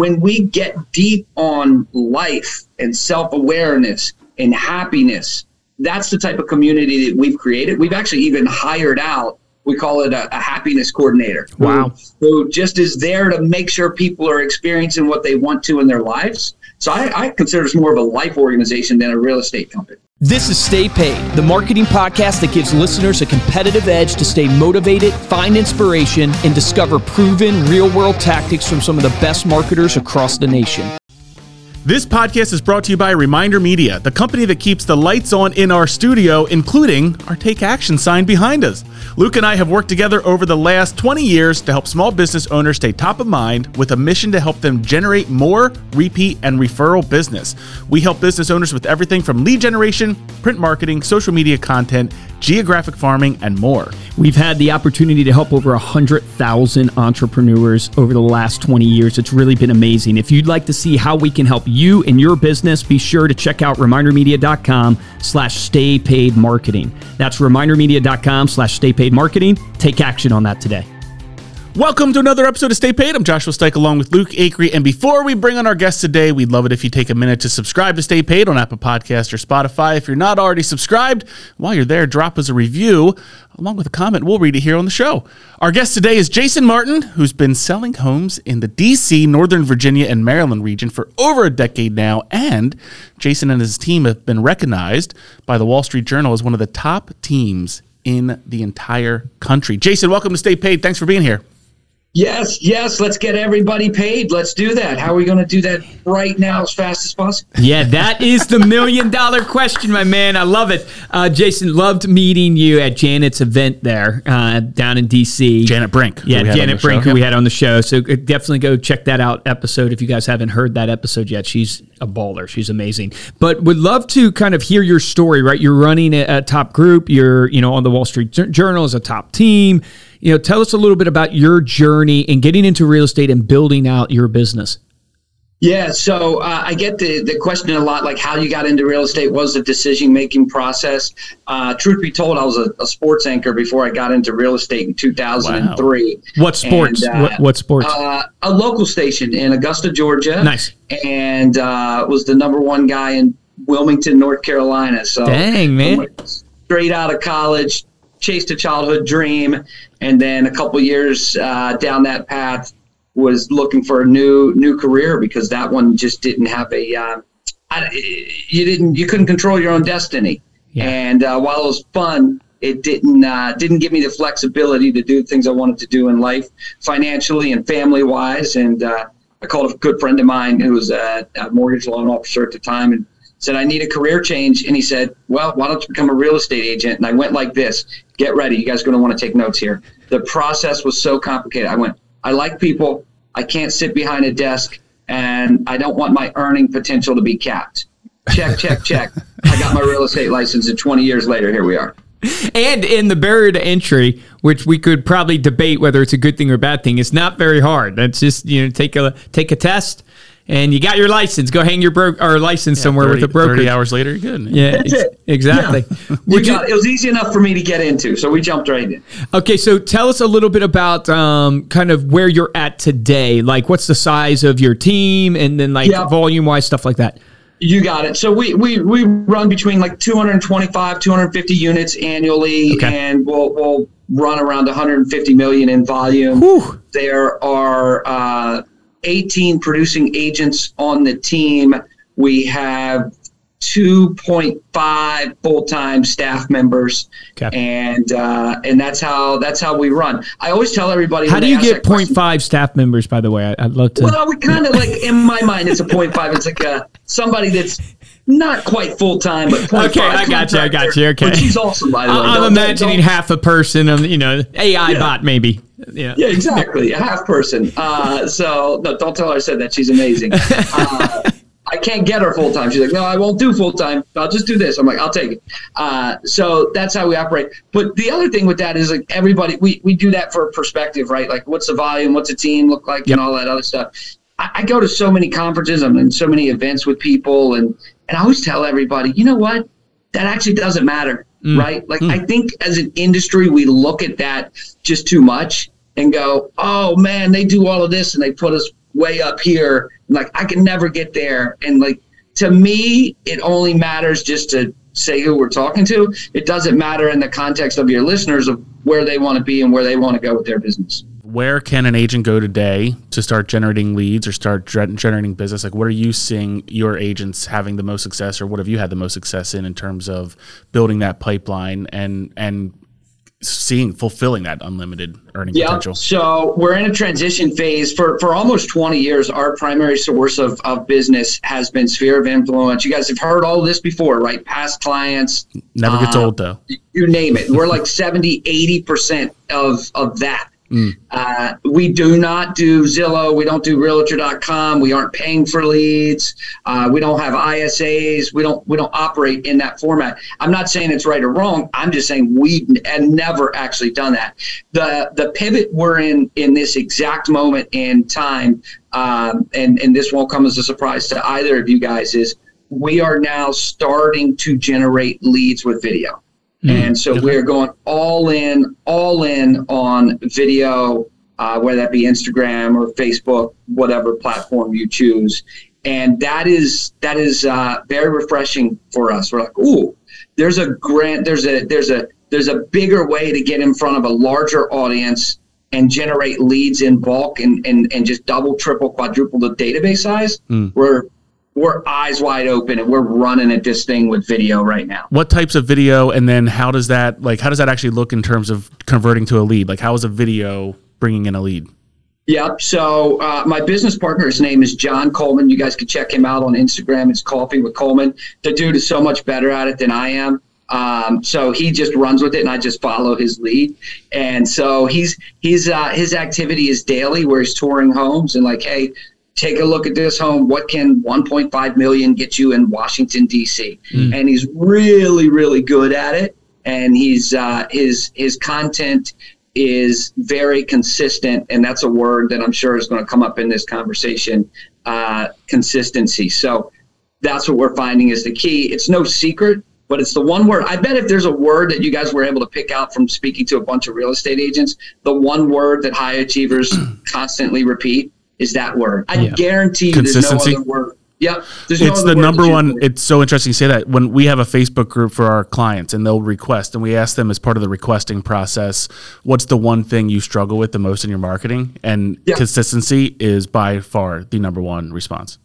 when we get deep on life and self awareness and happiness, that's the type of community that we've created. We've actually even hired out we call it a, a happiness coordinator. Wow. Who, who, just is there to make sure people are experiencing what they want to in their lives. So I, I consider this more of a life organization than a real estate company. This is Stay Paid, the marketing podcast that gives listeners a competitive edge to stay motivated, find inspiration, and discover proven real world tactics from some of the best marketers across the nation. This podcast is brought to you by Reminder Media, the company that keeps the lights on in our studio, including our Take Action sign behind us. Luke and I have worked together over the last 20 years to help small business owners stay top of mind with a mission to help them generate more repeat and referral business. We help business owners with everything from lead generation, print marketing, social media content, geographic farming, and more. We've had the opportunity to help over 100,000 entrepreneurs over the last 20 years. It's really been amazing. If you'd like to see how we can help you and your business, be sure to check out remindermedia.com slash stay paid marketing. That's remindermedia.com slash stay paid marketing. Take action on that today. Welcome to another episode of Stay Paid. I'm Joshua Stike along with Luke Acree. And before we bring on our guest today, we'd love it if you take a minute to subscribe to Stay Paid on Apple Podcast or Spotify. If you're not already subscribed, while you're there, drop us a review along with a comment. We'll read it here on the show. Our guest today is Jason Martin, who's been selling homes in the DC, Northern Virginia, and Maryland region for over a decade now. And Jason and his team have been recognized by the Wall Street Journal as one of the top teams in the entire country. Jason, welcome to Stay Paid. Thanks for being here. Yes, yes. Let's get everybody paid. Let's do that. How are we going to do that right now as fast as possible? Yeah, that is the million dollar question, my man. I love it. Uh, Jason, loved meeting you at Janet's event there uh, down in DC. Janet Brink. Yeah, Janet Brink, show. who we had on the show. So uh, definitely go check that out episode if you guys haven't heard that episode yet. She's a baller. She's amazing. But would love to kind of hear your story, right? You're running a, a top group. You're, you know, on the Wall Street Journal as a top team you know, tell us a little bit about your journey in getting into real estate and building out your business. Yeah, so uh, I get the, the question a lot, like how you got into real estate. was the decision making process? Uh, truth be told, I was a, a, sports anchor before I got into real estate in 2003. Wow. What sports? And, uh, what, what, sports? Uh, a local station in Augusta, Georgia. Nice. And uh, was the number one guy in Wilmington, North Carolina. So dang man, straight out of college, chased a childhood dream, and then a couple years uh, down that path was looking for a new new career because that one just didn't have a uh, I, you didn't you couldn't control your own destiny, yeah. and uh, while it was fun, it didn't uh, didn't give me the flexibility to do things I wanted to do in life, financially and family wise. And uh, I called a good friend of mine who was a, a mortgage loan officer at the time, and said, I need a career change. And he said, Well, why don't you become a real estate agent? And I went like this get ready. You guys are going to want to take notes here. The process was so complicated. I went, I like people. I can't sit behind a desk and I don't want my earning potential to be capped. Check, check, check. I got my real estate license, and 20 years later, here we are. And in the barrier to entry, which we could probably debate whether it's a good thing or a bad thing, it's not very hard. That's just you know take a take a test, and you got your license. Go hang your bro- or license yeah, somewhere 30, with a broker. Thirty hours later, you're good. Yeah, That's it. exactly. Yeah. You got, it was easy enough for me to get into, so we jumped right in. Okay, so tell us a little bit about um, kind of where you're at today. Like, what's the size of your team, and then like yeah. volume wise stuff like that. You got it. So we, we, we run between like 225, 250 units annually, okay. and we'll, we'll run around 150 million in volume. Whew. There are uh, 18 producing agents on the team. We have 2.5 full-time staff members okay. and uh, and that's how that's how we run i always tell everybody how do you get 0.5 question, staff members by the way I, would love to well we kind of like in my mind it's a 0.5 it's like a somebody that's not quite full time, but okay, I got you, I got you. Okay, but she's awesome. By the way, I'm don't, imagining don't, half a person, you know, AI yeah. bot maybe. Yeah, yeah, exactly, a half person. Uh, so no, don't tell her I said that. She's amazing. Uh, I can't get her full time. She's like, no, I won't do full time. I'll just do this. I'm like, I'll take it. Uh, so that's how we operate. But the other thing with that is like everybody, we, we do that for perspective, right? Like, what's the volume? What's a team look like? Yep. And all that other stuff. I, I, go to so many conferences. I'm in so many events with people, and and I always tell everybody, you know what? That actually doesn't matter, mm. right? Like, mm. I think as an industry, we look at that just too much and go, oh man, they do all of this and they put us way up here. Like I can never get there. And like to me, it only matters just to say who we're talking to. It doesn't matter in the context of your listeners of where they want to be and where they want to go with their business. Where can an agent go today to start generating leads or start generating business? Like, what are you seeing your agents having the most success, or what have you had the most success in in terms of building that pipeline and and seeing fulfilling that unlimited earning yeah, potential? So we're in a transition phase. For for almost 20 years, our primary source of, of business has been sphere of influence. You guys have heard all this before, right? Past clients. Never gets uh, old though. You name it. We're like 70, 80% of of that. Mm. Uh, we do not do Zillow. We don't do Realtor.com. We aren't paying for leads. Uh, we don't have ISAs. We don't we don't operate in that format. I'm not saying it's right or wrong. I'm just saying we have never actually done that. The the pivot we're in in this exact moment in time, um, and and this won't come as a surprise to either of you guys, is we are now starting to generate leads with video. Mm. And so we're going all in, all in on video, uh, whether that be Instagram or Facebook, whatever platform you choose. And that is that is uh, very refreshing for us. We're like, ooh, there's a grant, there's a there's a there's a bigger way to get in front of a larger audience and generate leads in bulk and and, and just double, triple, quadruple the database size. Mm. We're we're eyes wide open and we're running at this thing with video right now. What types of video, and then how does that like? How does that actually look in terms of converting to a lead? Like, how is a video bringing in a lead? Yep. So uh, my business partner, his name is John Coleman. You guys can check him out on Instagram. It's Coffee with Coleman. The dude is so much better at it than I am. Um, so he just runs with it, and I just follow his lead. And so he's he's uh, his activity is daily, where he's touring homes and like, hey, take a look at this home. What can 1.5 million get you in Washington D.C.? Mm. And he's really, really good at it. And he's uh, his his content is very consistent, and that's a word that I'm sure is going to come up in this conversation. Uh, consistency. So that's what we're finding is the key. It's no secret, but it's the one word. I bet if there's a word that you guys were able to pick out from speaking to a bunch of real estate agents, the one word that high achievers constantly repeat is that word. I yeah. guarantee you there's no other word. Yep. There's it's no the number one. It's so interesting you say that. When we have a Facebook group for our clients and they'll request, and we ask them as part of the requesting process, what's the one thing you struggle with the most in your marketing? And yep. consistency is by far the number one response.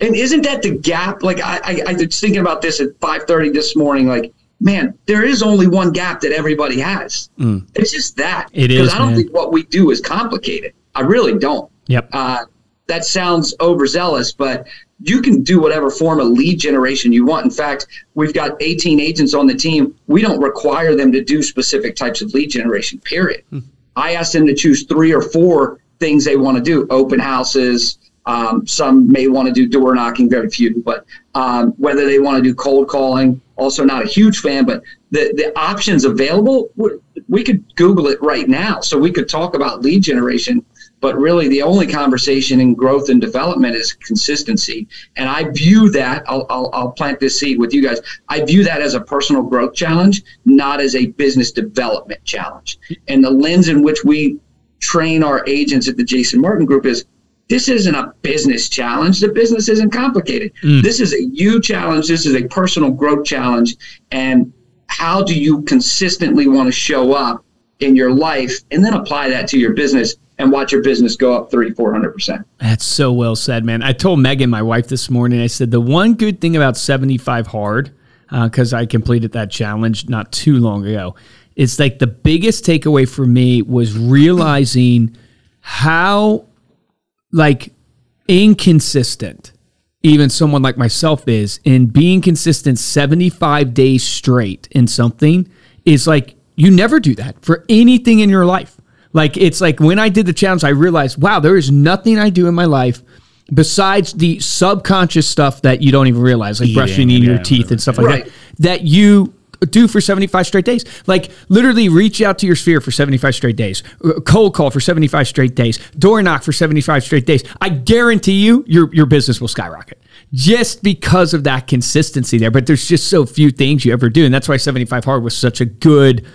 And isn't that the gap? Like I, I, I was thinking about this at 5:30 this morning. Like, man, there is only one gap that everybody has. Mm. It's just that. It is. Because I don't man. think what we do is complicated. I really don't. Yep. Uh, that sounds overzealous, but you can do whatever form of lead generation you want. In fact, we've got 18 agents on the team. We don't require them to do specific types of lead generation, period. Hmm. I ask them to choose three or four things they want to do open houses. Um, some may want to do door knocking, very few, but um, whether they want to do cold calling, also not a huge fan, but the, the options available, we could Google it right now. So we could talk about lead generation but really, the only conversation in growth and development is consistency. And I view that, I'll, I'll, I'll plant this seed with you guys. I view that as a personal growth challenge, not as a business development challenge. And the lens in which we train our agents at the Jason Martin Group is this isn't a business challenge. The business isn't complicated. Mm. This is a you challenge. This is a personal growth challenge. And how do you consistently want to show up in your life and then apply that to your business and watch your business go up 3 400%. That's so well said, man. I told Megan, my wife, this morning, I said, the one good thing about 75 Hard, because uh, I completed that challenge not too long ago, it's like the biggest takeaway for me was realizing how, like, inconsistent even someone like myself is in being consistent 75 days straight in something is like you never do that for anything in your life. Like it's like when I did the challenge, I realized, wow, there is nothing I do in my life besides the subconscious stuff that you don't even realize, like Eating, brushing in yeah, your teeth whatever. and stuff like right. that, that you do for 75 straight days. Like literally reach out to your sphere for 75 straight days, uh, cold call for 75 straight days, door knock for 75 straight days. I guarantee you your, your business will skyrocket just because of that consistency there. But there's just so few things you ever do. And that's why 75 hard was such a good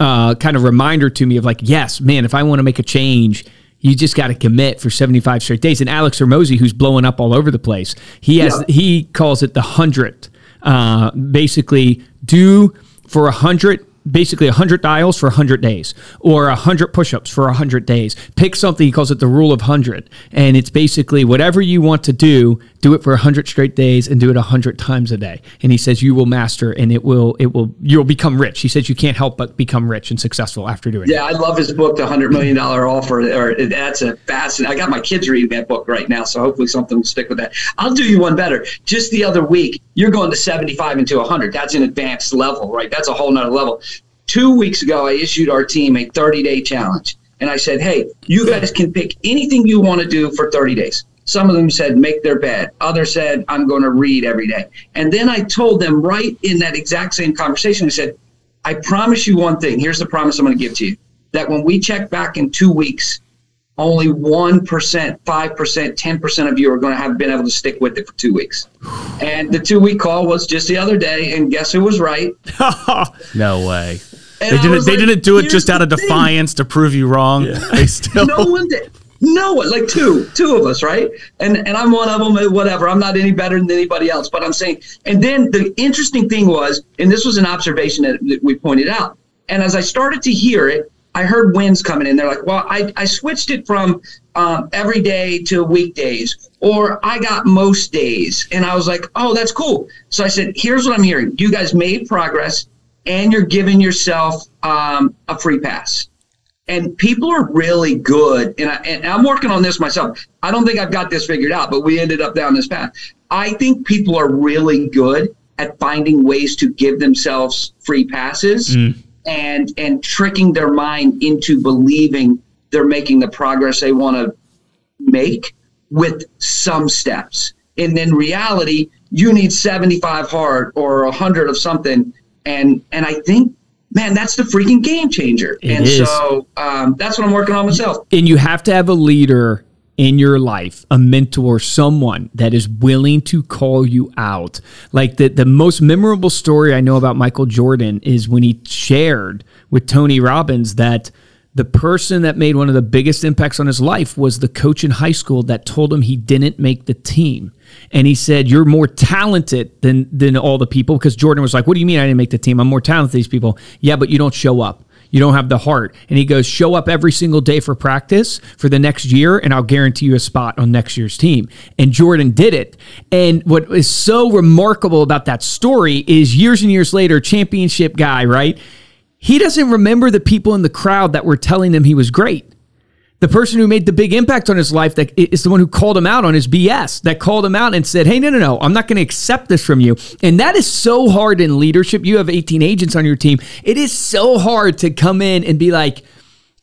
uh, kind of reminder to me of like, yes, man, if I want to make a change, You just got to commit for 75 straight days. And Alex Hormozi, who's blowing up all over the place, he has Yeah. he calls it the hundred. Uh, basically, do for a hundred. Basically, 100 dials for 100 days or 100 push ups for 100 days. Pick something, he calls it the rule of 100. And it's basically whatever you want to do, do it for 100 straight days and do it 100 times a day. And he says you will master and it will, it will, you'll become rich. He says you can't help but become rich and successful after doing it. Yeah, I love his book, The Hundred Million Dollar Offer. Or that's a fascinating. I got my kids reading that book right now, so hopefully something will stick with that. I'll do you one better. Just the other week, you're going to 75 into 100. That's an advanced level, right? That's a whole nother level. Two weeks ago, I issued our team a 30 day challenge, and I said, "Hey, you guys can pick anything you want to do for 30 days." Some of them said make their bed. Others said I'm going to read every day. And then I told them right in that exact same conversation, I said, I promise you one thing. Here's the promise I'm going to give to you that when we check back in two weeks, only 1%, 5%, 10% of you are going to have been able to stick with it for two weeks. And the two week call was just the other day. And guess who was right? No way. And They didn't. They like, didn't do it just out of the thing." defiance to prove you wrong. They still. no one did. No one, like two, two of us, right? And and I'm one of them. and Whatever. I'm not any better than anybody else. But I'm saying. And then the interesting thing was, and this was an observation that, that we pointed out. And as I started to hear it, I heard winds coming in. They're like, well, I, I switched it from um, every day to weekdays, or I got most days. And I was like, oh, that's cool. So I said, here's what I'm hearing. You guys made progress, and you're giving yourself um, a free pass and people are really good and, I, and i'm working on this myself. I don't think i've got this figured out but we ended up down this path. I think people are really good at finding ways to give themselves free passes mm. and and tricking their mind into believing they're making the progress they want to make with some steps. And in reality you need 75 hard or 100 of something and and i think man that's the freaking game changer It and is. so um, that's what i'm working on myself and you have to have a leader in your life, a mentor, someone that is willing to call you out. Like the, the most memorable story I know about Michael Jordan is when he shared with Tony Robbins that the person that made one of the biggest impacts on his life was the coach in high school that told him he didn't make the team. And he said, You're more talented than than all the people. Because Jordan was like, What do you mean I didn't make the team? I'm more talented than these people. Yeah, but you don't show up. You don't have the heart. And he goes, show up every single day for practice for the next year, and I'll guarantee you a spot on next year's team. And Jordan did it. And what is so remarkable about that story is years and years later, championship guy, right? He doesn't remember the people in the crowd that were telling him he was great the person who made the big impact on his life that is the one who called him out on his BS, that called him out and said, Hey, no, no, no, I'm not going to accept this from you. And that is so hard in leadership. You have 18 agents on your team. It is so hard to come in and be like,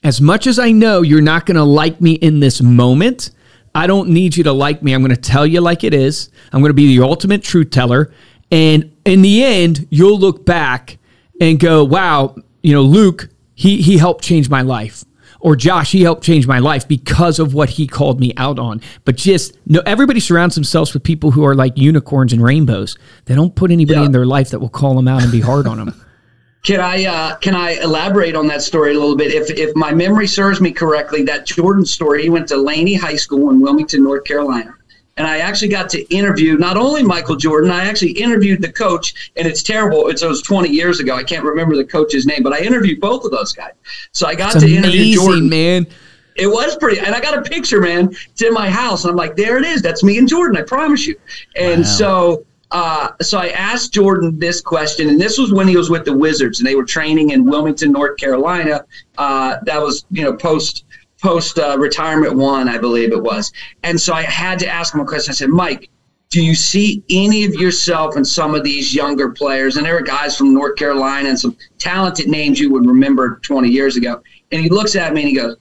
as much as I know you're not going to like me in this moment, I don't need you to like me. I'm going to tell you like it is. I'm going to be the ultimate truth teller. And in the end, you'll look back and go, wow, you know, Luke, he, he helped change my life or Josh, he helped change my life because of what he called me out on. But just no, everybody surrounds themselves with people who are like unicorns and rainbows. They don't put anybody Yeah. in their life that will call them out and be hard on them. Can I uh, can I elaborate on that story a little bit? If if my memory serves me correctly, that Jordan story, he went to Laney High School in Wilmington, North Carolina. And I actually got to interview not only Michael Jordan, I actually interviewed the coach, and it's terrible. It's, it was 20 years ago. I can't remember the coach's name, but I interviewed both of those guys. So I got It's to interview Jordan. man. It was pretty, and I got a picture, man. It's in my house, and I'm like, there it is. That's me and Jordan. I promise you. And Wow. so, uh, so I asked Jordan this question, and this was when he was with the Wizards, and they were training in Wilmington, North Carolina. Uh, that was, you know, post post uh, retirement one, I believe it was. And so I had to ask him a question. I said, Mike. Do you see any of yourself in some of these younger players? And there are guys from North Carolina and some talented names you would remember 20 years ago. And he looks at me and he goes,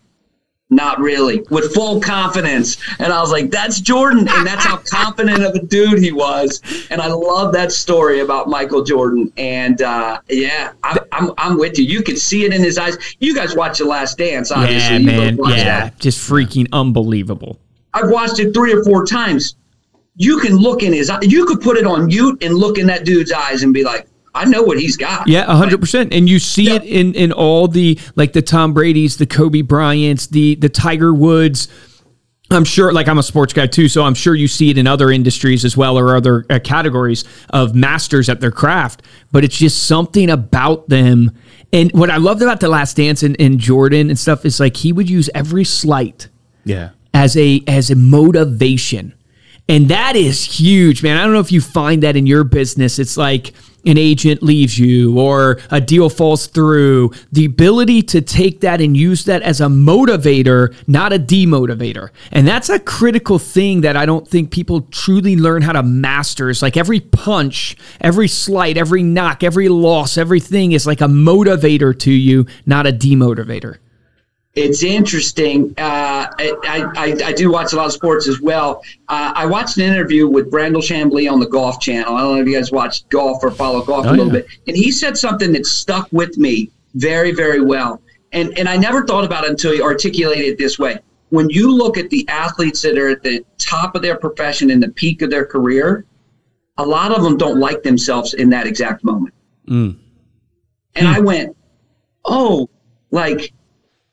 not really, with full confidence. And I was like, that's Jordan. And that's how confident of a dude he was. And I love that story about Michael Jordan. And uh, yeah, I, I'm, I'm with you. You could see it in his eyes. You guys watch The Last Dance, obviously. Yeah, man. Yeah, that. just freaking unbelievable. I've watched it three or four times. You can look in his eye. You could put it on mute and look in that dude's eyes and be like, I know what he's got. Yeah, hundred percent. And you see yeah. it in in all the like the Tom Brady's, the Kobe Bryant's, the the Tiger Woods. I'm sure, like I'm a sports guy too, so I'm sure you see it in other industries as well or other uh, categories of masters at their craft. But it's just something about them. And what I loved about the Last Dance and, and Jordan and stuff is like he would use every slight, yeah, as a as a motivation, and that is huge, man. I don't know if you find that in your business. It's like an agent leaves you or a deal falls through, the ability to take that and use that as a motivator, not a demotivator. And that's a critical thing that I don't think people truly learn how to master. It's like every punch, every slight, every knock, every loss, everything is like a motivator to you, not a demotivator. It's interesting. Uh, I, I, I, do watch a lot of sports as well. Uh, I watched an interview with Brandel Chamblee on the Golf Channel. I don't know if you guys watch golf or follow golf oh, a little yeah. bit. And he said something that stuck with me very, very well. And, and I never thought about it until he articulated it this way. When you look at the athletes that are at the top of their profession in the peak of their career, a lot of them don't like themselves in that exact moment. Mm. And mm. I went, oh, like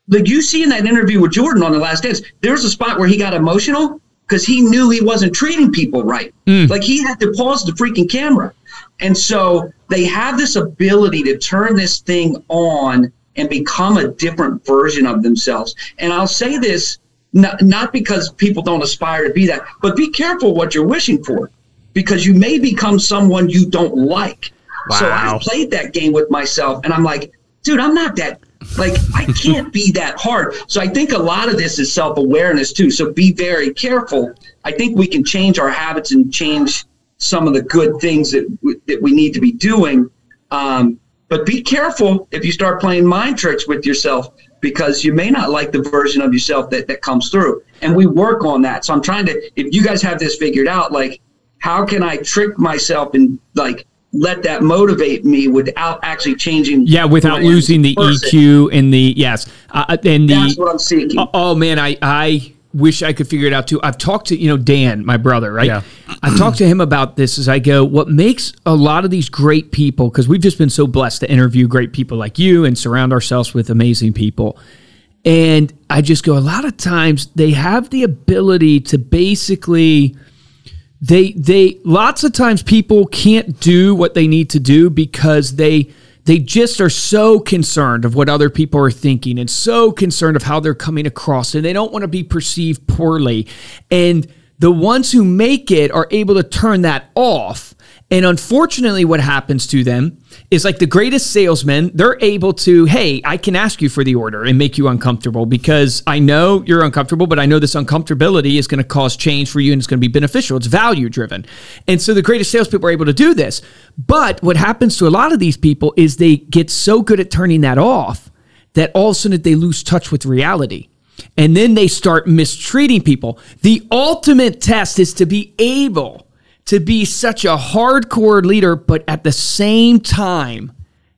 like you see in that interview with Jordan on the last dance, there's a spot where he got emotional because he knew he wasn't treating people right. Mm. Like he had to pause the freaking camera. And so they have this ability to turn this thing on and become a different version of themselves. And I'll say this not, not because people don't aspire to be that, but be careful what you're wishing for because you may become someone you don't like. Wow. So I played that game with myself and I'm like, dude, I'm not that like I can't be that hard. So I think a lot of this is self awareness too. So be very careful. I think we can change our habits and change some of the good things that w- that we need to be doing. Um, but be careful if you start playing mind tricks with yourself because you may not like the version of yourself that, that comes through. And we work on that. So I'm trying to, if you guys have this figured out, like, how can I trick myself and like let that motivate me without actually changing. Yeah, without losing the person. EQ and the yes, uh, uh, and the. That's what I'm seeking. Oh, oh, man, I I wish I could figure it out too. I've talked to you know Dan, my brother, right? Yeah. I've talked to him about this as I go. What makes a lot of these great people because we've just been so blessed to interview great people like you and surround ourselves with amazing people. And I just go, a lot of times they have the ability to basically they they lots of times people can't do what they need to do because they they just are so concerned of what other people are thinking and so concerned of how they're coming across and they don't want to be perceived poorly. And the ones who make it are able to turn that off and unfortunately, what happens to them is like the greatest salesmen, they're able to, hey, I can ask you for the order and make you uncomfortable because I know you're uncomfortable, but I know this uncomfortability is going to cause change for you and it's going to be beneficial. It's value driven. And so the greatest salespeople are able to do this. But what happens to a lot of these people is they get so good at turning that off that all of a sudden they lose touch with reality. And then they start mistreating people. The ultimate test is to be able to be such a hardcore leader, but at the same time,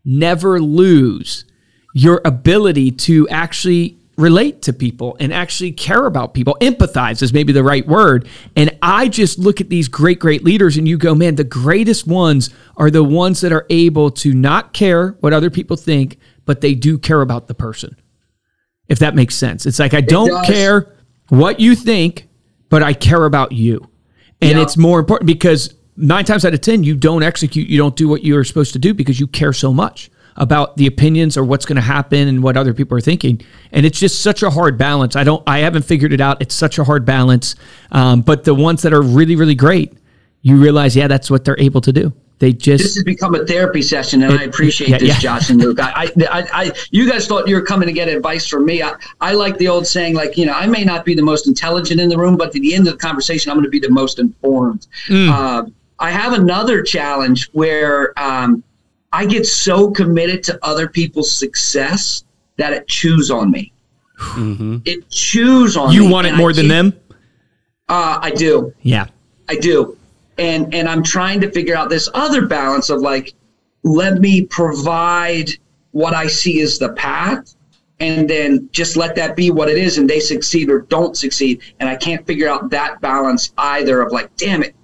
never lose your ability to actually relate to people and actually care about people. Empathize is maybe the right word. And I just look at these great, great leaders and you go, man, the greatest ones are the ones that are able to not care what other people think, but they do care about the person. If that makes sense. It's like, I don't care what you think, but I care about you. And yeah. it's more important because nine times out of 10, you don't execute, you don't do what you're supposed to do because you care so much about the opinions or what's going to happen and what other people are thinking. And it's just such a hard balance. I don't, I haven't figured it out. It's such a hard balance. Um, but the ones that are really, really great, you realize, yeah, that's what they're able to do. They just this has become a therapy session, and it, I appreciate yeah, this, yeah. Josh and Luke. I, I, I, you guys thought you were coming to get advice from me. I, I like the old saying, like you know, I may not be the most intelligent in the room, but at the end of the conversation, I'm going to be the most informed. Mm. Uh, I have another challenge where um, I get so committed to other people's success that it chews on me. Mm-hmm. It chews on you me. You want it more than them? Uh, I do. Yeah. I do and and i'm trying to figure out this other balance of like let me provide what i see as the path and then just let that be what it is and they succeed or don't succeed. And i can't figure out that balance either of like damn it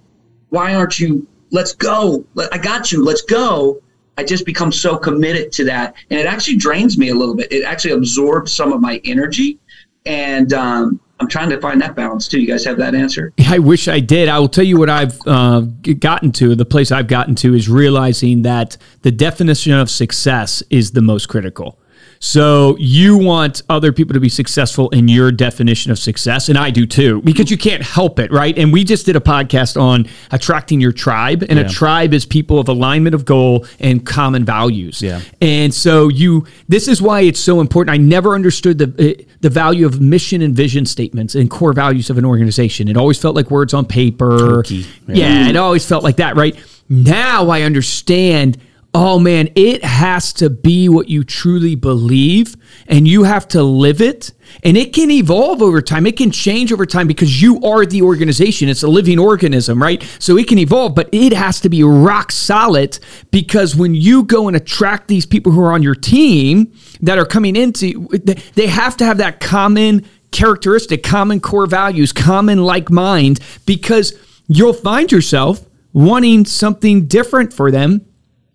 why aren't you let's go. I got you. Let's go. I just become so committed to that, and it actually drains me a little bit. It actually absorbs some of my energy, and um, I'm trying to find that balance too. You guys have that answer? I wish I did. I will tell you what I've uh, gotten to. The place I've gotten to is realizing that the definition of success is the most critical. So you want other people to be successful in your definition of success, and I do too, because you can't help it, right? And we just did a podcast on attracting your tribe, and Yeah. a tribe is people of alignment of goal and common values. Yeah. And so you, this is why it's so important. I never understood the eh, the value of mission and vision statements and core values of an organization. It always felt like words on paper. Yeah. it always felt like that, right? Now I understand. Oh man, it has to be what you truly believe, and you have to live it. And it can evolve over time. It can change over time because you are the organization. It's a living organism, right? So it can evolve, but it has to be rock solid because when you go and attract these people who are on your team that are coming into, they have to have that common characteristic, common core values, common like mind, because you'll find yourself wanting something different for them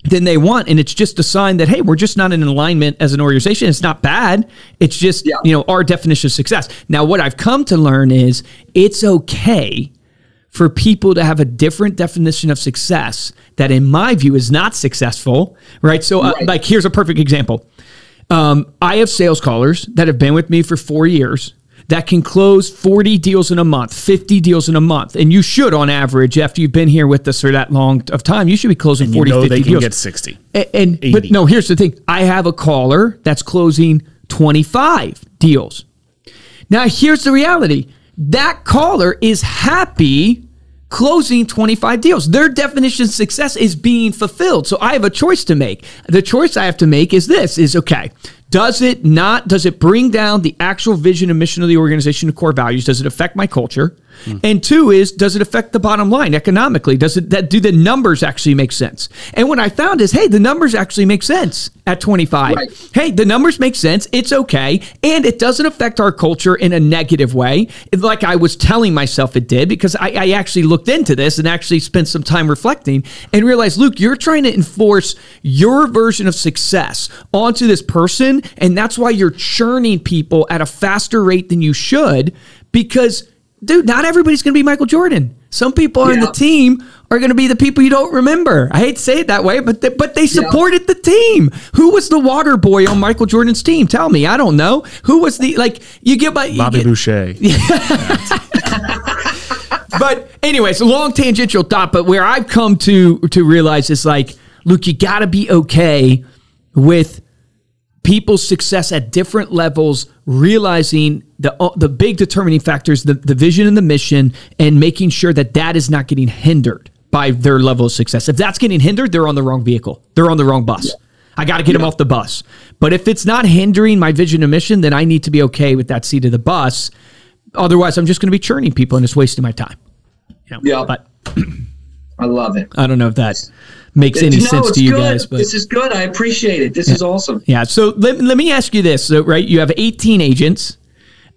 than they want and it's just a sign that hey we're just not in alignment as an organization. It's not bad. It's just Yeah. you know our definition of success. Now what i've come to learn is it's okay for people to have a different definition of success that in my view is not successful right? So uh, Right. like here's a perfect example. Um, i have sales callers that have been with me for four years that can close 40 deals in a month 50 deals in a month and you should on average after you've been here with us for that long of time you should be closing You 40 know 50 they can deals get 60. and, and but no, here's the thing. I have a caller that's closing 25 deals. Now, here's the reality. That caller is happy closing 25 deals. Their definition of success is being fulfilled. So I have a choice to make. The choice I have to make is this is okay. Does it not does it bring down the actual vision and mission of the organization to core values? Does it affect my culture? Hmm. And two is does it affect the bottom line economically? Does it that do the numbers actually make sense? And what I found is hey, the numbers actually make sense at 25. Right. Hey, the numbers make sense. It's okay. And it doesn't affect our culture in a negative way, like I was telling myself it did, because I, I actually looked into this and actually spent some time reflecting and realized, Luke, you're trying to enforce your version of success onto this person. And that's why you're churning people at a faster rate than you should, because, dude, not everybody's going to be Michael Jordan. Some people on Yeah. the team are going to be the people you don't remember. I hate to say it that way, but they, but they supported the team. Who was the water boy on Michael Jordan's team? Tell me. I don't know. Who was the like? You get my Bobby get- Boucher. but anyways, a long tangential thought. But where I've come to to realize is like, Luke, you got to be okay with people's success at different levels, realizing the uh, the big determining factors, the, the vision and the mission, and making sure that that is not getting hindered by their level of success. If that's getting hindered, they're on the wrong vehicle. They're on the wrong bus. I got to get them off the bus. But if it's not hindering my vision and mission, then I need to be okay with that seat of the bus. Otherwise, I'm just going to be churning people and it's wasting my time. You know, Yeah. But I love it. I don't know if that makes any No, sense to you good. guys. But this is good. I appreciate it. This is awesome. Yeah. So let, let me ask you this. So, right, you have 18 agents.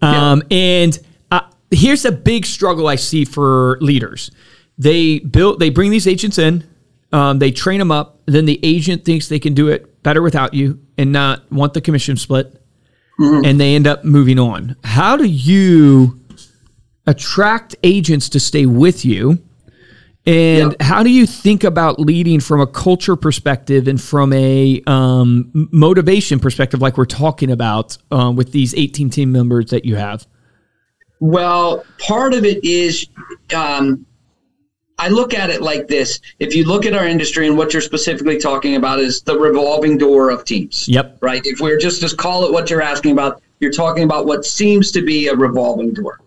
Um, And uh, here's a big struggle I see for leaders. They build, they bring these agents in, um, they train them up. Then the agent thinks they can do it better without you and not want the commission split. And they end up moving on. How do you attract agents to stay with you? And Yeah. how do you think about leading from a culture perspective and from a um, motivation perspective, like we're talking about um, with these 18 team members that you have? Well, part of it is um, I look at it like this. If you look at our industry and what you're specifically talking about is the revolving door of teams. Yep. Right. If we're just to call it what you're asking about, you're talking about what seems to be a revolving door.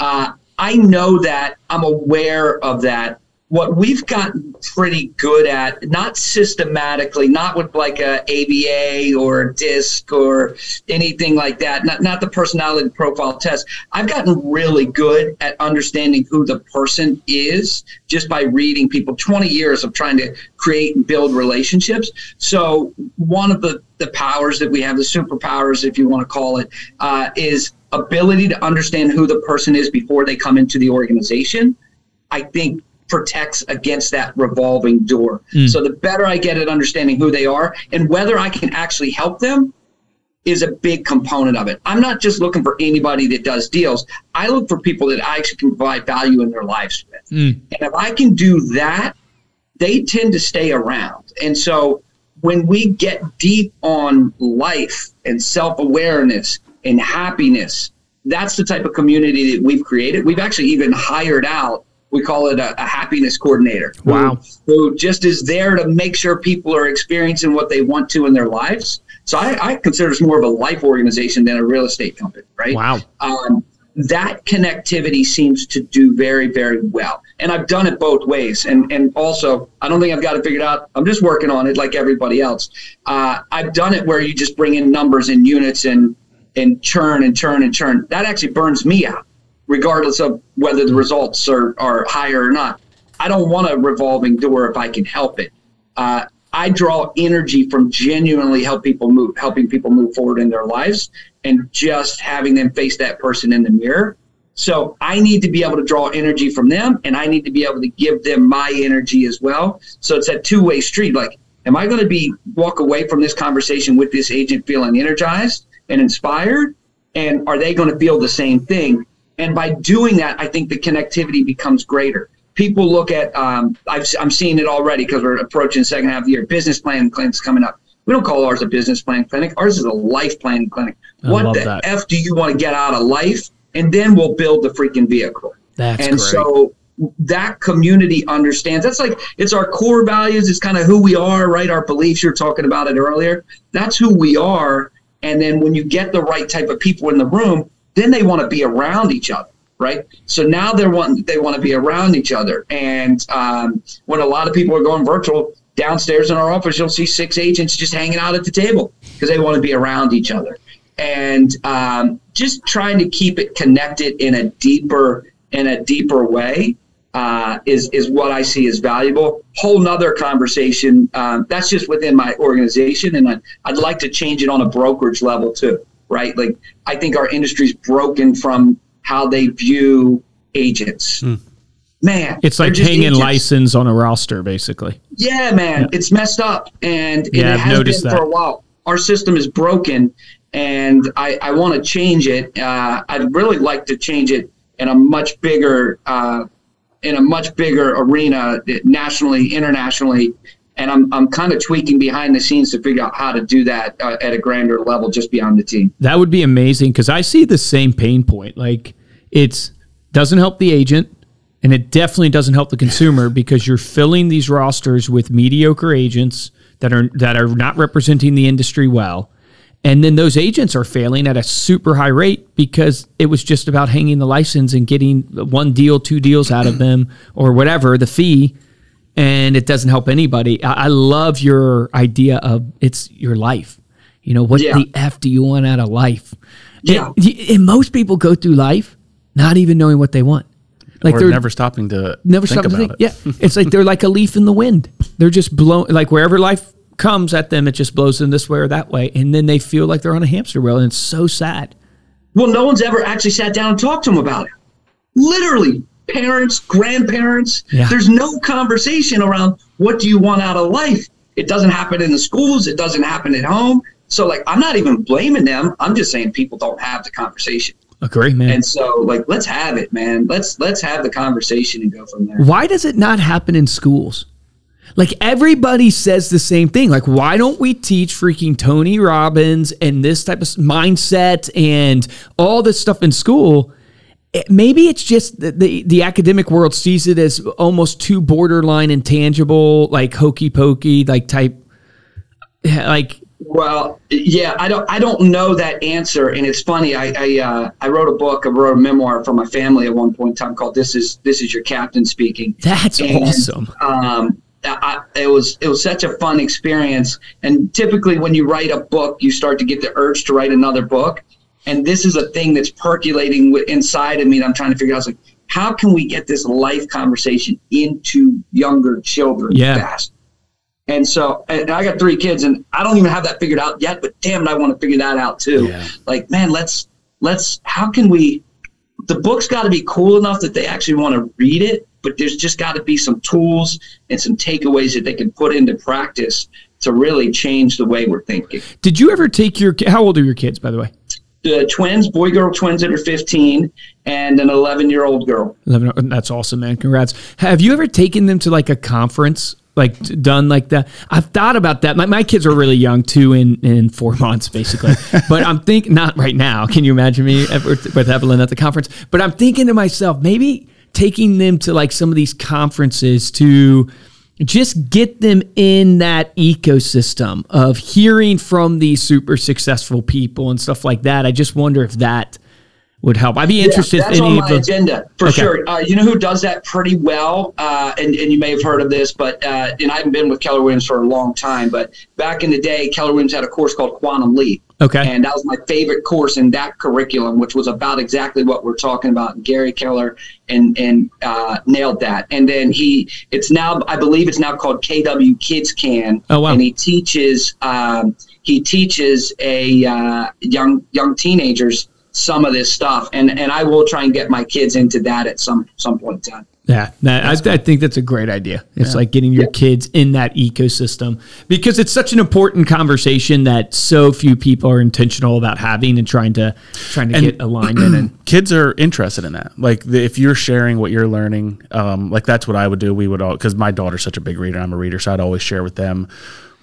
Uh, I know that. I'm aware of that. What we've gotten pretty good at, not systematically, not with like a ABA or DISC or anything like that, not, not the personality profile test. I've gotten really good at understanding who the person is just by reading people. 20 years of trying to create and build relationships. So one of the, the powers that we have, the superpowers, if you want to call it, uh, is ability to understand who the person is before they come into the organization. I think protects against that revolving door. Hmm. So the better I get at understanding who they are and whether I can actually help them is a big component of it. I'm not just looking for anybody that does deals. I look for people that I actually can provide value in their lives with. Hmm. And if I can do that, they tend to stay around. And so when we get deep on life and self awareness and happiness, that's the type of community that we've created. We've actually even hired out, we call it a, a happiness coordinator. who- Wow. Who, just is there to make sure people are experiencing what they want to in their lives. So I, I consider this more of a life organization than a real estate company, right? Wow. um, that connectivity seems to do very, very well. And I've done it both ways. And and also, I don't think I've got it figured out. I'm just working on it like everybody else. Uh, I've done it where you just bring in numbers and units and and churn and churn and churn. That actually burns me out, regardless of whether the results are, are higher or not. I don't want a revolving door if I can help it. Uh, I draw energy from genuinely help people move, helping people move forward in their lives, and just having them face that person in the mirror. So I need to be able to draw energy from them, and I need to be able to give them my energy as well. So it's that two way street. Like, am I going to be walk away from this conversation with this agent feeling energized and inspired, and are they going to feel the same thing? And by doing that, I think the connectivity becomes greater. People look at um, I've, i'm seeing it already because we're approaching the second half of the year. Business plan clinics coming up. We don't call ours a business plan clinic. Ours is a life plan clinic. I what the that. f do you want to get out of life? And then we'll build the freaking vehicle. That's and great. so that community understands. That's like it's our core values. It's kind of who we are right? Our beliefs you're talking about it earlier. That's who we are. And then when you get the right type of people in the room then they want to be around each other right so now they're wanting they want to be around each other and um, when a lot of people are going virtual downstairs in our office you'll see six agents just hanging out at the table because they want to be around each other and um, just trying to keep it connected in a deeper in a deeper way uh, is is what I see as valuable. Whole nother conversation. Um, that's just within my organization, and I, I'd like to change it on a brokerage level too. Right? Like I think our industry's broken from how they view agents. Man, it's like hanging agents. license on a roster, basically. Yeah, man, it's messed up, and, and Yeah, it has been noticed for a while. Our system is broken, and I, I want to change it. Uh, I'd really like to change it in a much bigger, uh, in a much bigger arena, nationally, internationally, and I'm I'm kind of tweaking behind the scenes to figure out how to do that uh, at a grander level, just beyond the team. That would be amazing because I see the same pain point. Like it's doesn't help the agent and it definitely doesn't help the consumer because you're filling these rosters with mediocre agents that are that are not representing the industry well. And then those agents are failing at a super high rate because it was just about hanging the license and getting one deal, two deals out of them or whatever, the fee. And it doesn't help anybody. I, I love your idea of it's your life. You know, what Yeah. the F do you want out of life? Yeah. And, and most people go through life not even knowing what they want. Like or they're never stopping to never think stop to think. it. Yeah, it's like they're like a leaf in the wind. They're just blown. Like wherever life comes at them, it just blows them this way or that way, and then they feel like they're on a hamster wheel, and it's so sad. Well, no one's ever actually sat down and talked to them about it. Literally, parents, grandparents. Yeah. There's no conversation around what do you want out of life. It doesn't happen in the schools. It doesn't happen at home. So, like, I'm not even blaming them. I'm just saying people don't have the conversation. Agree, man. And so, like, let's have it, man. Let's let's have the conversation and go from there. why does it not happen in schools? Like everybody says the same thing. Like, why don't we teach freaking Tony Robbins and this type of mindset and all this stuff in school? It- maybe it's just the, the the academic world sees it as almost too borderline intangible, like hokey pokey, like type, like Well, yeah, I don't I don't know that answer, and it's funny. I I, uh, I wrote a book, I wrote a memoir for my family at one point in time called "This Is This Is Your Captain Speaking." that's And, awesome. Um, I, it was it was such a fun experience. And typically, when you write a book, you start to get the urge to write another book. And this is a thing that's percolating inside of me that I'm trying to figure out. Like, how can we get this life conversation into younger children Yeah. fast? And so, and I got three kids, and I don't even have that figured out yet. But damn it, I want to figure that out too. Yeah. Like, man, let's let's. How can we? The book's got to be cool enough that they actually want to read it, but there's just got to be some tools and some takeaways that they can put into practice to really change the way we're thinking. Did you ever take your? How old are your kids, by the way? The twins, boy girl twins that are 15, and an 11 year old girl. 11, that's awesome, man. Congrats. Have you ever taken them to like a conference? Like done like that. I've thought about that. My, my kids are really young, two in, in four months, basically. but I'm thinking not right now. Can you imagine me with Evelyn at the conference? But I'm thinking to myself, maybe taking them to like some of these conferences to just get them in that ecosystem of hearing from these super successful people and stuff like that. I just wonder if that would help. I'd be interested. Yeah, that's on my agenda for okay. sure. Uh, you know who does that pretty well, uh, and and you may have heard of this, but uh, and I haven't been with Keller Williams for a long time, but back in the day, Keller Williams had a course called Quantum Leap. Okay. And that was my favorite course in that curriculum, which was about exactly what we're talking about. Gary Keller and and uh, nailed that. And then he, it's now, I believe it's now called KW Kids Can. Oh wow. And he teaches, um, he teaches a uh, young young teenagers some of this stuff, and and I will try and get my kids into that at some some point in time. Yeah, that, I, cool. I, think that's a great idea. It's yeah. like getting your yeah. kids in that ecosystem because it's such an important conversation that so few people are intentional about having and trying to trying to and get alignment. And kids are interested in that. Like the, if you're sharing what you're learning, um, like that's what I would do. We would all because my daughter's such a big reader. I'm a reader, so I'd always share with them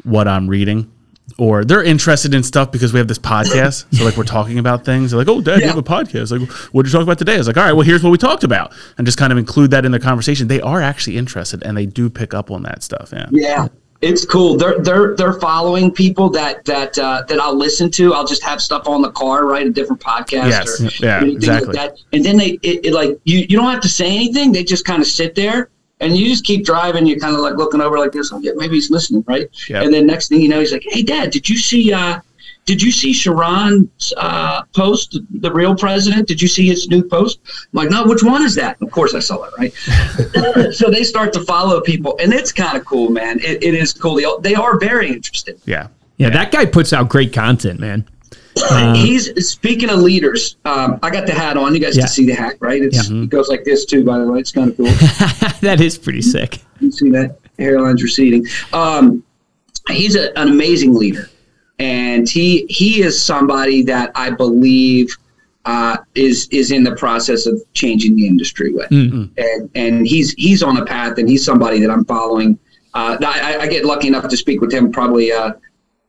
what I'm reading or they're interested in stuff because we have this podcast. so like we're talking about things. They're like, "Oh, Dad, yeah. you have a podcast. Like, what did you talk about today?" I was like, "All right, well, here's what we talked about," and just kind of include that in the conversation. They are actually interested, and they do pick up on that stuff. Yeah. Yeah. It's cool. They're they're they're following people that that uh, that I'll listen to. I'll just have stuff on the car, right? A different podcast. Yes. Or yeah. Exactly. Like and then they it, it, like you you don't have to say anything. They just kind of sit there and you just keep driving. You're kind of like looking over like this. Oh, yeah, maybe he's listening, right? Yep. And then next thing you know, he's like, "Hey, Dad, did you see? Uh, did you see Sharran's uh, post? The real president? Did you see his new post?" I'm like, "No, which one is that?" Of course, I saw it, right? so they start to follow people, and it's kind of cool, man. It, it is cool. They, they are very interested. Yeah. yeah, That guy puts out great content, man. Uh, He's speaking of leaders. Um, I got the hat on. You guys yeah. can see the hat, right? Yeah. It goes like this too. By the way, it's kind of cool. that is pretty sick. You see that hairline's receding. Um, he's a, an amazing leader, and he he is somebody that I believe uh, is is in the process of changing the industry with, mm-hmm. and and he's he's on a path, and he's somebody that I'm following. Uh, I, I, get lucky enough to speak with him probably uh,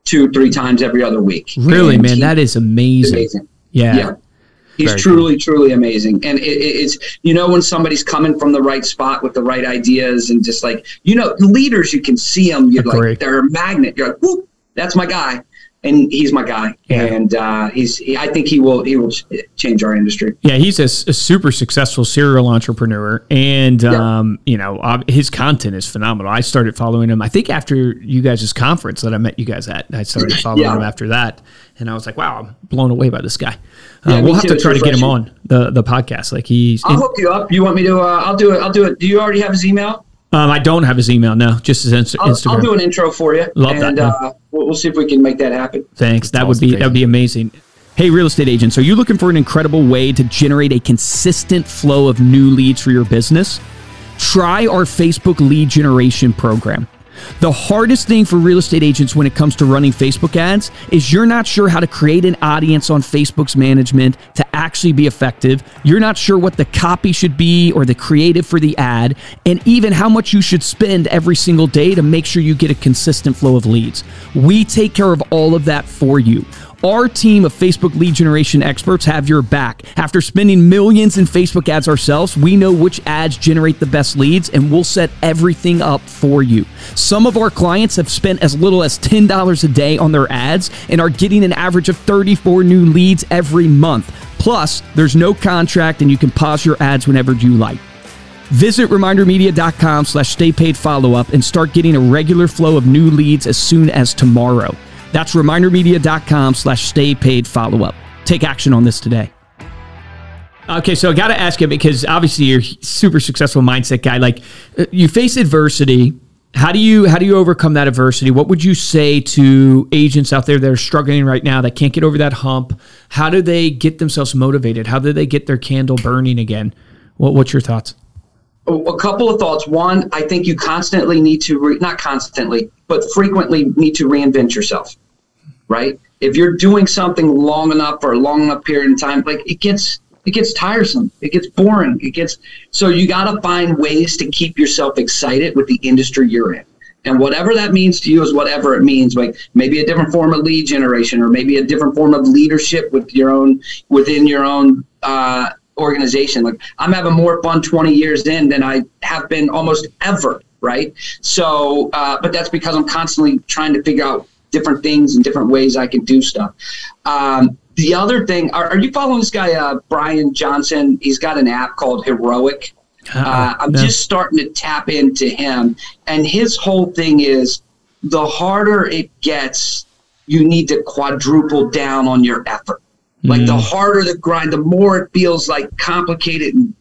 two, three times every other week. Really, and man, he, that is amazing. amazing. Yeah. Yeah. He's Very truly, cool. truly amazing. And it, it's, you know, when somebody's coming from the right spot with the right ideas and just like, you know, leaders, you can see them. You're like, they're a magnet. You're like, whoop, that's my guy and he's my guy, yeah. and uh, he's. He, I think he will. He will change our industry. Yeah, he's a, a super successful serial entrepreneur, and yeah. um, you know his content is phenomenal. I started following him. I think after you guys' conference that I met you guys at, I started following yeah. him after that, and I was like, wow, I'm blown away by this guy. Uh, we'll have too. to try to get him on the the podcast. Like he's. I'll in, hook you up. You want me to? Uh, I'll do it. I'll do it. Do you already have his email? Um, I don't have his email. No, just his Insta- I'll, Instagram. I'll do an intro for you. Love and, that. Uh, we'll, we'll, see if we can make that happen. Thanks. That's that would be that would be amazing. Hey, real estate agents, are you looking for an incredible way to generate a consistent flow of new leads for your business? Try our Facebook lead generation program. The hardest thing for real estate agents when it comes to running Facebook ads is you're not sure how to create an audience on Facebook's management to actually be effective. You're not sure what the copy should be or the creative for the ad, and even how much you should spend every single day to make sure you get a consistent flow of leads. We take care of all of that for you. Our team of Facebook lead generation experts have your back. After spending millions in Facebook ads ourselves, we know which ads generate the best leads and we'll set everything up for you. Some of our clients have spent as little as $10 a day on their ads and are getting an average of 34 new leads every month. Plus, there's no contract and you can pause your ads whenever you like. Visit remindermedia.com slash stay paid follow up and start getting a regular flow of new leads as soon as tomorrow. That's remindermedia.com slash stay paid follow up. Take action on this today. Okay, so I got to ask you because obviously you're super successful mindset guy. Like uh, you face adversity. How do you how do you overcome that adversity? What would you say to agents out there that are struggling right now that can't get over that hump? How do they get themselves motivated? How do they get their candle burning again? What, what's your thoughts? a, couple of thoughts. One, I think you constantly need to, re, not constantly, but frequently need to reinvent yourself, right? If you're doing something long enough for a long enough period of time, like it gets, it gets tiresome. It gets boring. It gets, so you got to find ways to keep yourself excited with the industry you're in. And whatever that means to you is whatever it means. Like maybe a different form of lead generation, or maybe a different form of leadership with your own within your own uh, organization. Like I'm having more fun 20 years in than I have been almost ever. Right. So, uh, but that's because I'm constantly trying to figure out different things and different ways I can do stuff. Um, the other thing, are, are, you following this guy, uh, Brian Johnson? He's got an app called Heroic. Uh, I'm no. just starting to tap into him. And his whole thing is the harder it gets, you need to quadruple down on your effort. Like mm. the harder the grind, the more it feels like complicated and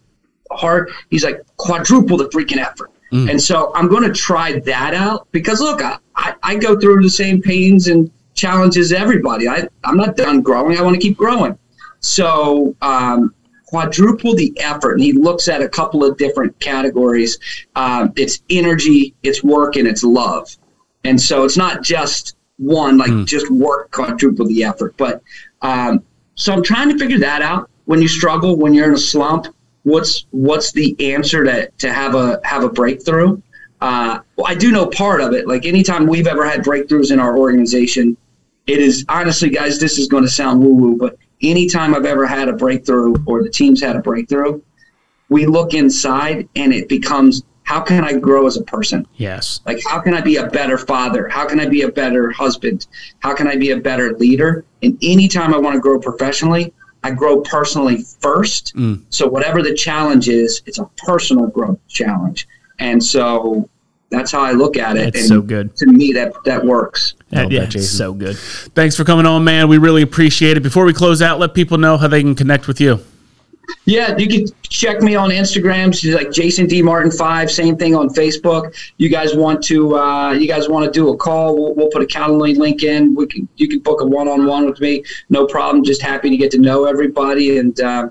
hard. He's like, quadruple the freaking effort. Mm. And so I'm going to try that out because look, I, I, I go through the same pains and challenges everybody. I, I'm not done growing. I want to keep growing. So, um, quadruple the effort. And he looks at a couple of different categories. Um, it's energy, it's work, and it's love. And so it's not just one, like mm. just work, quadruple the effort. But um, so I'm trying to figure that out. When you struggle, when you're in a slump, what's what's the answer to to have a have a breakthrough? Uh, well, I do know part of it. Like anytime we've ever had breakthroughs in our organization, it is honestly, guys, this is going to sound woo woo, but anytime I've ever had a breakthrough or the team's had a breakthrough, we look inside and it becomes how can I grow as a person? Yes. Like, how can I be a better father? How can I be a better husband? How can I be a better leader? And anytime I want to grow professionally, I grow personally first. Mm. So, whatever the challenge is, it's a personal growth challenge. And so that's how I look at it. It's so good. To me, that that works. That, yeah, that, so good. Thanks for coming on, man. We really appreciate it. Before we close out, let people know how they can connect with you. Yeah, you can check me on Instagram. She's like Jason D Martin five. Same thing on Facebook. You guys want to uh, you guys want to do a call? We'll, we'll, put a Calendly link in. We can you can book a one on one with me. No problem. Just happy to get to know everybody and. Uh,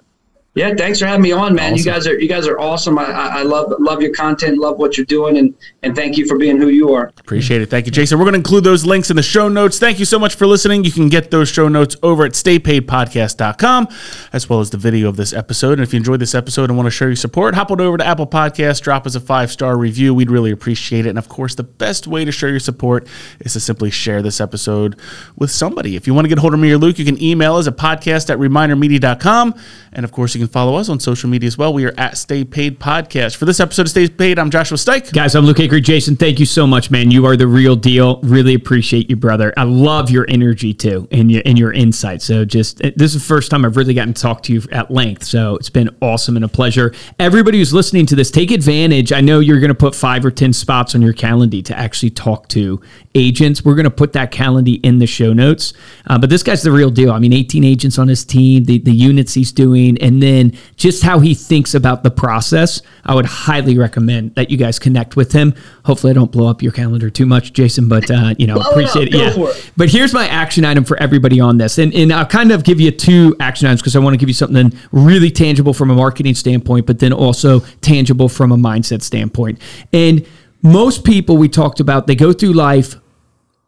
yeah, thanks for having me on, man. Awesome. You guys are you guys are awesome. I, I love love your content, love what you're doing, and and thank you for being who you are. Appreciate it. Thank you, Jason. We're going to include those links in the show notes. Thank you so much for listening. You can get those show notes over at staypaidpodcast.com, as well as the video of this episode. And if you enjoyed this episode and want to show your support, hop on over to Apple Podcasts, drop us a five star review. We'd really appreciate it. And of course, the best way to show your support is to simply share this episode with somebody. If you want to get a hold of me or Luke, you can email us at podcast at remindermedia.com. And of course, you can follow us on social media as well. We are at Stay Paid Podcast. For this episode of Stay Paid, I'm Joshua Stike. Guys, I'm Luke Acree. Jason, thank you so much, man. You are the real deal. Really appreciate you, brother. I love your energy too and your and your insight. So just this is the first time I've really gotten to talk to you at length. So it's been awesome and a pleasure. Everybody who's listening to this, take advantage. I know you're going to put five or ten spots on your calendar to actually talk to agents. We're going to put that calendar in the show notes. Uh, but this guy's the real deal. I mean, 18 agents on his team, the, the units he's doing, and then just how he thinks about the process. I would highly recommend that you guys connect with him. Hopefully, I don't blow up your calendar too much, Jason, but, uh, you know, blow appreciate it. it. Yeah. It. But here's my action item for everybody on this. And, and I'll kind of give you two action items because I want to give you something really tangible from a marketing standpoint, but then also tangible from a mindset standpoint. And most people we talked about, they go through life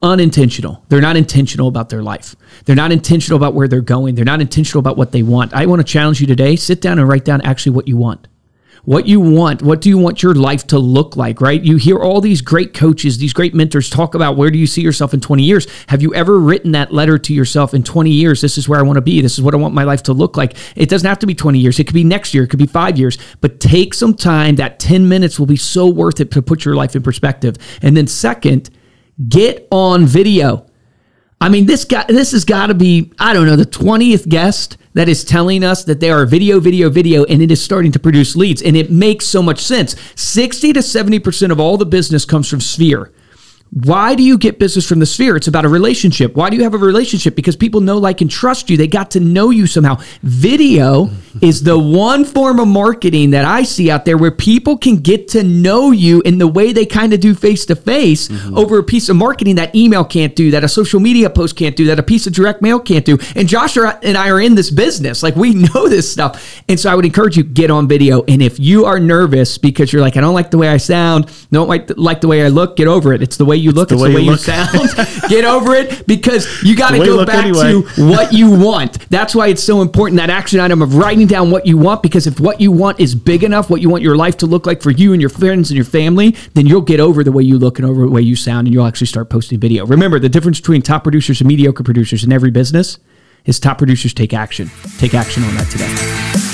unintentional. They're not intentional about their life. They're not intentional about where they're going. They're not intentional about what they want. I want to challenge you today. Sit down and write down actually what you want. What you want. What do you want your life to look like, right? You hear all these great coaches, these great mentors talk about where do you see yourself in 20 years? Have you ever written that letter to yourself in 20 years? This is where I want to be. This is what I want my life to look like. It doesn't have to be 20 years. It could be next year. It could be five years. But take some time. That 10 minutes will be so worth it to put your life in perspective. And then, second, Get on video. I mean, this guy, this has got to be, I don't know, the 20th guest that is telling us that they are video, video, video, and it is starting to produce leads. And it makes so much sense. 60 to 70% of all the business comes from Sphere. Why do you get business from the sphere? It's about a relationship. Why do you have a relationship? Because people know, like, and trust you. They got to know you somehow. Video is the one form of marketing that I see out there where people can get to know you in the way they kind of do face to face over a piece of marketing that email can't do, that a social media post can't do, that a piece of direct mail can't do. And Josh and I are in this business. Like, we know this stuff. And so I would encourage you, get on video. And if you are nervous because you're like, I don't like the way I sound, don't like, like the way I look, get over it. It's the way you look, the it's way the way you sound. get over it because you got to way go back anyway. to what you want. That's why it's so important that action item of writing down what you want because if what you want is big enough, what you want your life to look like for you and your friends and your family, then you'll get over the way you look and over the way you sound and you'll actually start posting video. Remember, the difference between top producers and mediocre producers in every business is top producers take action. Take action on that today.